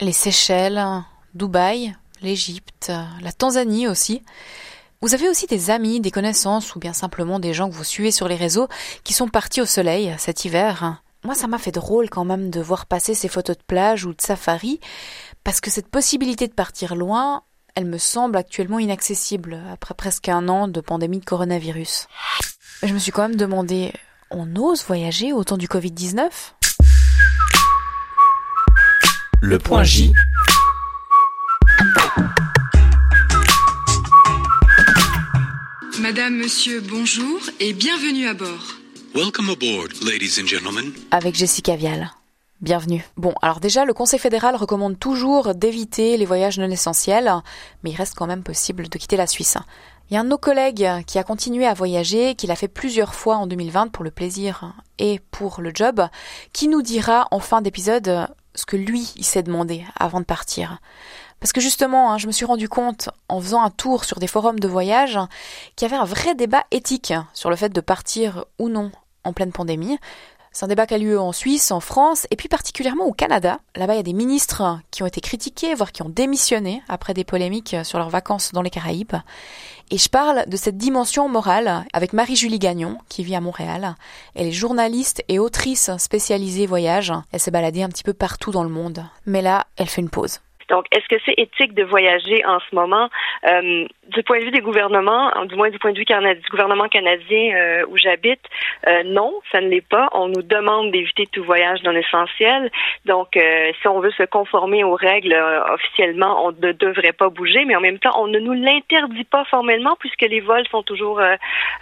Les Seychelles, Dubaï, l'Égypte, la Tanzanie aussi. Vous avez aussi des amis, des connaissances ou bien simplement des gens que vous suivez sur les réseaux qui sont partis au soleil cet hiver. Moi, ça m'a fait drôle quand même de voir passer ces photos de plage ou de safari, parce que cette possibilité de partir loin, elle me semble actuellement inaccessible après presque un an de pandémie de coronavirus. Je me suis quand même demandé, on ose voyager au temps du Covid-19 Le point J. Madame, monsieur, bonjour et bienvenue à bord. Welcome aboard, ladies and gentlemen. Avec Jessica Vial. Bienvenue. Bon, alors déjà, le Conseil fédéral recommande toujours d'éviter les voyages non essentiels, mais il reste quand même possible de quitter la Suisse. Il y a un de nos collègues qui a continué à voyager, qui l'a fait plusieurs fois en 2020 pour le plaisir et pour le job, qui nous dira en fin d'épisode que lui, il s'est demandé avant de partir. Parce que justement, hein, je me suis rendu compte en faisant un tour sur des forums de voyage qu'il y avait un vrai débat éthique sur le fait de partir ou non en pleine pandémie. C'est un débat qui a lieu en Suisse, en France et puis particulièrement au Canada. Là-bas, il y a des ministres qui ont été critiqués, voire qui ont démissionné après des polémiques sur leurs vacances dans les Caraïbes. Et je parle de cette dimension morale avec Marie-Julie Gagnon, qui vit à Montréal. Elle est journaliste et autrice spécialisée voyage. Elle s'est baladée un petit peu partout dans le monde. Mais là, elle fait une pause. Donc, est-ce que c'est éthique de voyager en ce moment? Euh, du point de vue des gouvernements, du moins du point de vue du gouvernement canadien euh, où j'habite, euh, non, ça ne l'est pas. On nous demande d'éviter tout voyage non essentiel. Donc, euh, si on veut se conformer aux règles officiellement, on ne devrait pas bouger, mais en même temps, on ne nous l'interdit pas formellement puisque les vols sont toujours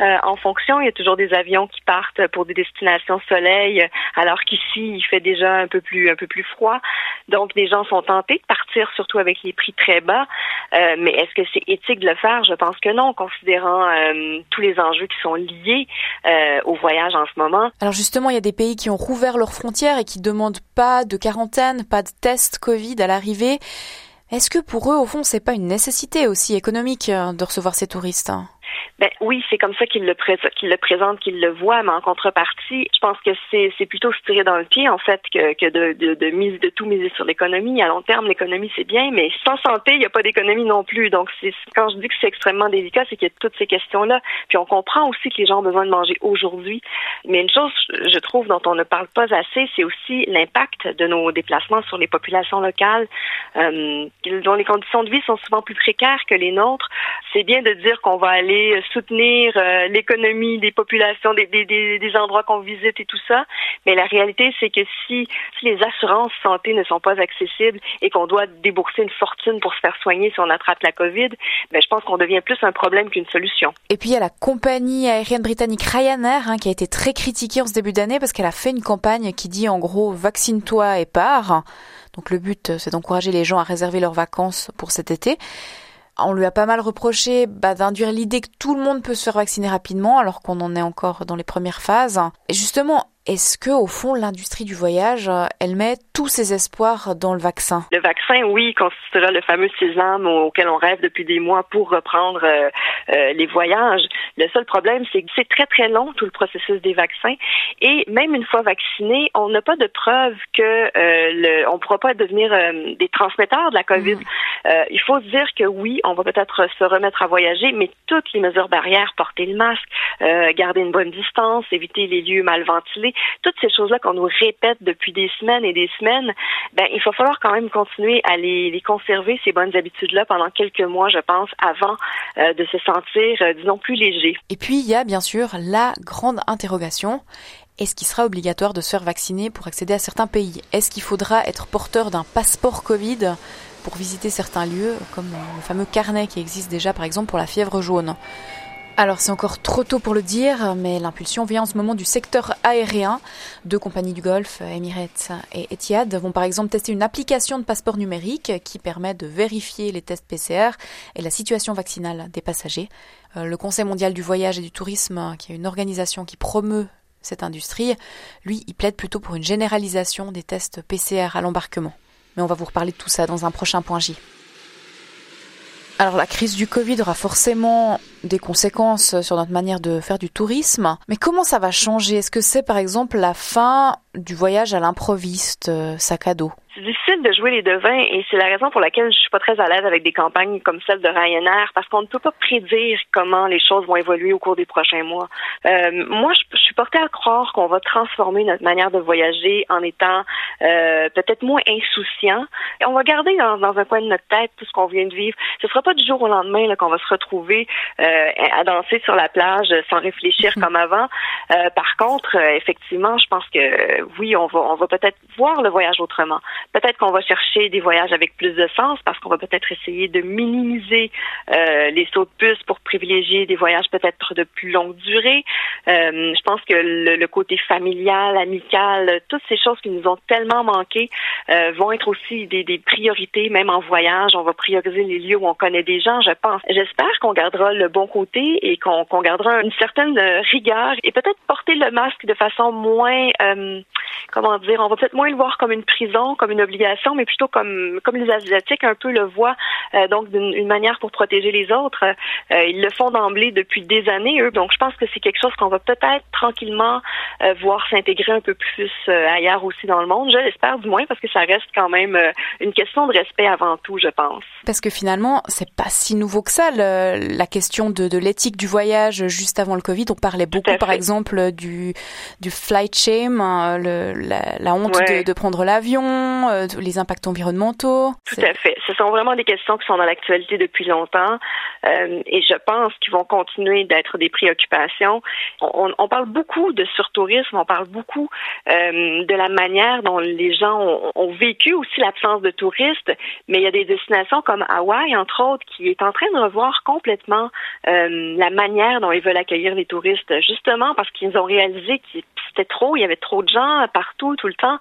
en fonction. Il y a toujours des avions qui partent pour des destinations soleil, alors qu'ici, il fait déjà un peu plus un peu plus froid. Donc, les gens sont tentés de partir, surtout avec les prix très bas. mais est-ce que c'est éthique de le faire? Je pense que non, considérant euh, tous les enjeux qui sont liés euh, au voyage en ce moment. Alors justement, il y a des pays qui ont rouvert leurs frontières et qui demandent pas de quarantaine, pas de test Covid à l'arrivée. Est-ce que pour eux, au fond, c'est pas une nécessité aussi économique euh, de recevoir ces touristes ben oui, c'est comme ça qu'il le, qu'il le présente, qu'il le voit, mais en contrepartie, je pense que c'est, plutôt se tirer dans le pied, en fait, que, de, mise, de tout miser sur l'économie. À long terme, l'économie, c'est bien, mais sans santé, il n'y a pas d'économie non plus. Donc, quand je dis que c'est extrêmement délicat, c'est qu'il y a toutes ces questions-là. Puis on comprend aussi que les gens ont besoin de manger aujourd'hui. Mais une chose, je trouve, dont on ne parle pas assez, c'est aussi l'impact de nos déplacements sur les populations locales, euh, dont les conditions de vie sont souvent plus précaires que les nôtres. C'est bien de dire qu'on va aller soutenir euh, l'économie des populations, des, des, des endroits qu'on visite et tout ça. Mais la réalité, c'est que si, si les assurances santé ne sont pas accessibles et qu'on doit débourser une fortune pour se faire soigner si on attrape la COVID, ben, je pense qu'on devient plus un problème qu'une solution. Et puis il y a la compagnie aérienne britannique Ryanair hein, qui a été très critiquée en ce début d'année parce qu'elle a fait une campagne qui dit en gros vaccine-toi et pars. Donc le but, c'est d'encourager les gens à réserver leurs vacances pour cet été on lui a pas mal reproché bah, d'induire l'idée que tout le monde peut se faire vacciner rapidement alors qu'on en est encore dans les premières phases. Et justement, est-ce que, au fond, l'industrie du voyage, euh, elle met tous ses espoirs dans le vaccin? Le vaccin, oui, constituera le fameux sésame auquel on rêve depuis des mois pour reprendre euh, euh, les voyages. Le seul problème, c'est que c'est très très long tout le processus des vaccins, et même une fois vacciné, on n'a pas de preuve que le, on pourra pas devenir des transmetteurs de la COVID. Mm. il faut se dire que oui, on va peut-être se remettre à voyager, mais toutes les mesures barrières, porter le masque, garder une bonne distance, éviter les lieux mal ventilés, toutes ces choses-là qu'on nous répète depuis des semaines et des semaines, ben, il va falloir quand même continuer à les, conserver, ces bonnes habitudes-là, pendant quelques mois, je pense, avant euh, de se sentir, euh, disons, plus léger. Et puis, il y a bien sûr la grande interrogation. Est-ce qu'il sera obligatoire de se faire vacciner pour accéder à certains pays? Est-ce qu'il faudra être porteur d'un passeport Covid pour visiter certains lieux, comme le fameux carnet qui existe déjà par exemple pour la fièvre jaune? Alors c'est encore trop tôt pour le dire, mais l'impulsion vient en ce moment du secteur aérien. Deux compagnies du Golfe, Emirates et Etihad, vont par exemple tester une application de passeport numérique qui permet de vérifier les tests PCR et la situation vaccinale des passagers. Euh, le Conseil mondial du voyage et du tourisme, qui est une organisation qui promeut cette industrie, lui, il plaide plutôt pour une généralisation des tests PCR à l'embarquement. Mais on va vous reparler de tout ça dans un prochain point J. Alors la crise du Covid aura forcément des conséquences sur notre manière de faire du tourisme, mais comment ça va changer? Est-ce que c'est par exemple la fin du voyage à l'improviste, euh, sac à dos? C'est difficile de jouer les devins et c'est la raison pour laquelle je suis pas très à l'aise avec des campagnes comme celle de Ryanair parce qu'on ne peut pas prédire comment les choses vont évoluer au cours des prochains mois. Euh, moi, je, suis portée à croire qu'on va transformer notre manière de voyager en étant euh, peut-être moins insouciant. Et on va garder dans, dans, un coin de notre tête tout ce qu'on vient de vivre. Ce sera pas du jour au lendemain qu'on va se retrouver euh, à danser sur la plage sans réfléchir comme avant. Euh, par contre, euh, effectivement, je pense que oui, on va on va peut-être voir le voyage autrement. Peut-être qu'on va chercher des voyages avec plus de sens parce qu'on va peut-être essayer de minimiser euh, les sauts de puce pour privilégier des voyages peut-être de plus longue durée. Euh, je pense que le, côté familial, amical, toutes ces choses qui nous ont tellement manqué euh, vont être aussi des, des, priorités, même en voyage. On va prioriser les lieux où on connaît des gens, je pense. J'espère qu'on gardera le bon côté et qu'on gardera une certaine rigueur et peut-être porter le masque de façon moins, euh, comment dire, on va peut-être moins le voir comme une prison, une obligation, mais plutôt comme comme les Asiatiques un peu le voient, euh, donc d'une manière pour protéger les autres. Euh, ils le font d'emblée depuis des années, eux. Donc je pense que c'est quelque chose qu'on va peut-être tranquillement euh, voir s'intégrer un peu plus ailleurs aussi dans le monde. Je l'espère du moins parce que ça reste quand même une question de respect avant tout, je pense. Parce que finalement, c'est pas si nouveau que ça la question de, de l'éthique du voyage juste avant le Covid. On parlait beaucoup, par exemple, du du flight shame, hein, le, la, honte de, de, prendre l'avion, les impacts environnementaux. Tout à fait. Ce sont vraiment des questions qui sont dans l'actualité depuis longtemps euh, et je pense qu'ils vont continuer d'être des préoccupations. On, parle beaucoup de surtourisme, on parle beaucoup euh, de la manière dont les gens ont, ont vécu aussi l'absence de touristes, mais il y a des destinations comme Hawaï, entre autres, qui est en train de revoir complètement euh, la manière dont ils veulent accueillir les touristes, justement parce qu'ils ont réalisé que trop, il y avait trop de gens partout, tout le temps.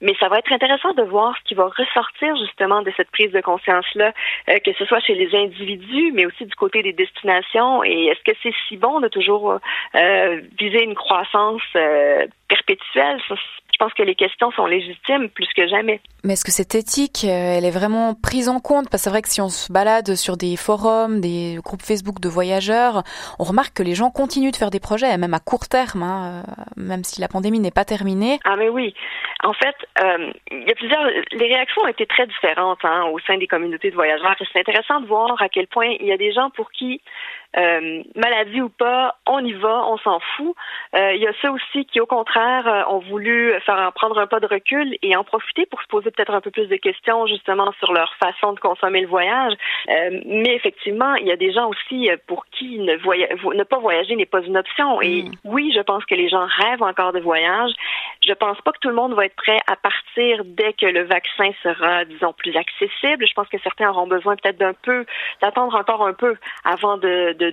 Mais ça va être intéressant de voir ce qui va ressortir justement de cette prise de conscience-là, euh, que ce soit chez les individus, mais aussi du côté des destinations. Et est-ce que c'est si bon de toujours euh, viser une croissance euh, perpétuelle? je pense que les questions sont légitimes plus que jamais. Mais est-ce que cette éthique, euh, elle est vraiment prise en compte? Parce que c'est vrai que si on se balade sur des forums, des groupes Facebook de voyageurs, on remarque que les gens continuent de faire des projets, même à court terme, hein, euh, même si la pandémie n'est pas terminée. Ah mais oui. En fait, euh, il y a plusieurs. Les réactions ont été très différentes hein, au sein des communautés de voyageurs. C'est intéressant de voir à quel point il y a des gens pour qui euh, maladie ou pas, on y va, on s'en fout. Euh, il y a ceux aussi qui, au contraire, euh, ont voulu faire prendre un pas de recul et en profiter pour se poser peut-être un peu plus de questions justement sur leur façon de consommer le voyage. mais effectivement, il y a des gens aussi pour qui ne, ne pas voyager n'est pas une option. Et mm. oui, je pense que les gens rêvent encore de voyage. Je pense pas que tout le monde va être prêt à partir dès que le vaccin sera, disons, plus accessible. Je pense que certains auront besoin peut-être d'un peu, d'attendre encore un peu avant de de,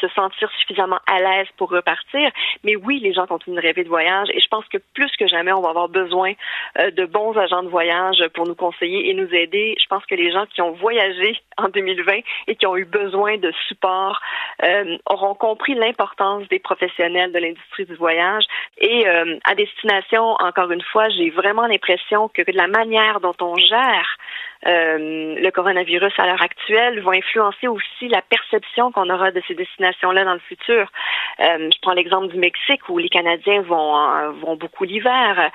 se sentir suffisamment à l'aise pour repartir. Mais oui, les gens continuent de rêver de voyage et je pense que plus que jamais, on va avoir besoin euh, de bons agents de voyage pour nous conseiller et nous aider. Je pense que les gens qui ont voyagé en 2020 et qui ont eu besoin de support euh, auront compris l'importance des professionnels de l'industrie du voyage. Et euh, à destination, encore une fois, j'ai vraiment l'impression que de la manière dont on gère euh, le coronavirus à l'heure actuelle vont influencer aussi la perception qu'on aura de ces destinations-là dans le futur. Euh, je prends l'exemple du Mexique où les Canadiens vont, euh, vont beaucoup l'hiver.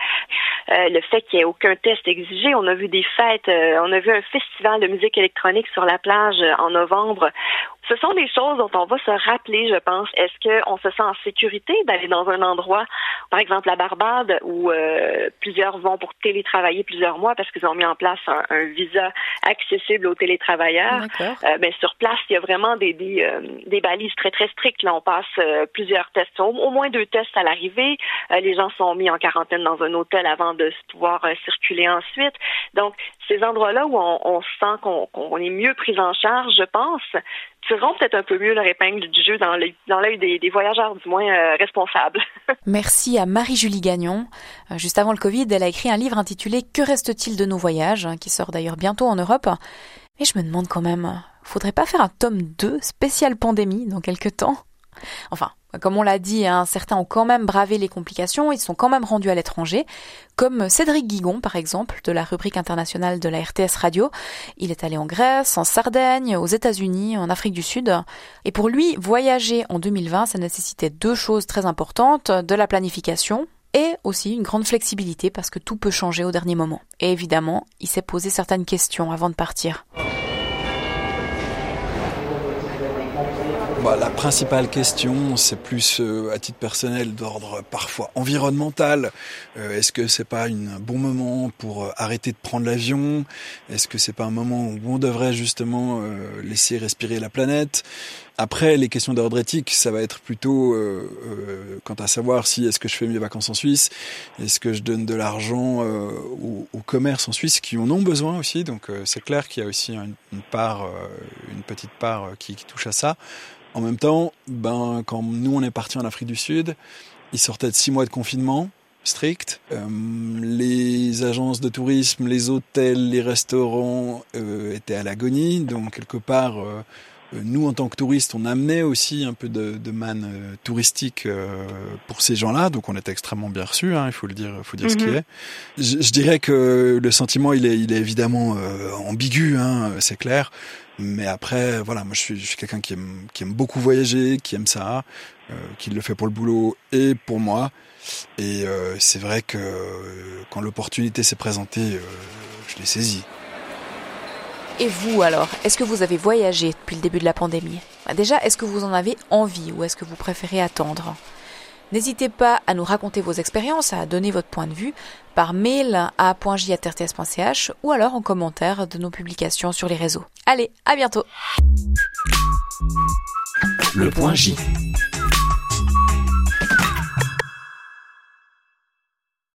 Le fait qu'il n'y ait aucun test exigé, on a vu des fêtes, on a vu un festival de musique électronique sur la plage en novembre ce sont des choses dont on va se rappeler, je pense. Est-ce qu'on se sent en sécurité d'aller dans un endroit, par exemple la Barbade, où euh, plusieurs vont pour télétravailler plusieurs mois parce qu'ils ont mis en place un, visa accessible aux télétravailleurs? Euh, ben, sur place, il y a vraiment des, des, euh, des balises très, très strictes. Là, on passe euh, plusieurs tests, au, au, moins deux tests à l'arrivée. les gens sont mis en quarantaine dans un hôtel avant de pouvoir circuler ensuite. Donc, ces endroits-là où on, on sent qu'on est mieux pris en charge, je pense, tireront peut-être un peu mieux leur épingle du jeu dans l'œil des, voyageurs, du moins euh, responsables. Merci à Marie-Julie Gagnon. Euh, juste avant le Covid, elle a écrit un livre intitulé Que reste-t-il de nos voyages, hein, qui sort d'ailleurs bientôt en Europe. Mais je me demande quand même, faudrait pas faire un tome 2 spécial pandémie dans quelques temps? Enfin, comme on l'a dit, hein, certains ont quand même bravé les complications, ils sont quand même rendus à l'étranger, comme Cédric Guigon par exemple, de la rubrique internationale de la RTS Radio. Il est allé en Grèce, en Sardaigne, aux États-Unis, en Afrique du Sud. Et pour lui, voyager en 2020, ça nécessitait deux choses très importantes, de la planification, et aussi une grande flexibilité parce que tout peut changer au dernier moment. Et évidemment, il s'est posé certaines questions avant de partir. Bah, la principale question, c'est plus euh, à titre personnel d'ordre parfois environnemental. Euh, est-ce que c'est pas un bon moment pour euh, arrêter de prendre l'avion? Est-ce que c'est pas un moment où on devrait justement laisser respirer la planète? Après, les questions d'ordre éthique, ça va être plutôt quant à savoir si est-ce que je fais mes vacances en Suisse, est-ce que je donne de l'argent au, au, commerce en Suisse qui en ont besoin aussi. Donc c'est clair qu'il y a aussi une, part, une petite part qui, qui touche à ça. En même temps, ben, quand nous on est parti en Afrique du Sud, il sortait de six mois de confinement strict. Euh, les agences de tourisme, les hôtels, les restaurants euh, étaient à l'agonie. Donc quelque part, euh, nous en tant que touristes, on amenait aussi un peu de, de manne touristique pour ces gens-là. Donc on était extrêmement bien reçus. Hein, il faut le dire, il faut dire ce qui mhm. est. Je, je, dirais que le sentiment, il est, il est évidemment ambigu. Hein, c'est clair. Mais après, voilà, moi je suis, je suis quelqu'un qui aime, qui aime beaucoup voyager, qui aime ça, euh, qui le fait pour le boulot et pour moi. Et euh, c'est vrai que euh, quand l'opportunité s'est présentée, euh, je l'ai saisie. Et vous alors, est-ce que vous avez voyagé depuis le début de la pandémie? Bah, Déjà, est-ce que vous en avez envie ou est-ce que vous préférez attendre? N'hésitez pas à nous raconter vos expériences, à donner votre point de vue par mail à .j.rts.ch ou alors en commentaire de nos publications sur les réseaux. Allez, à bientôt.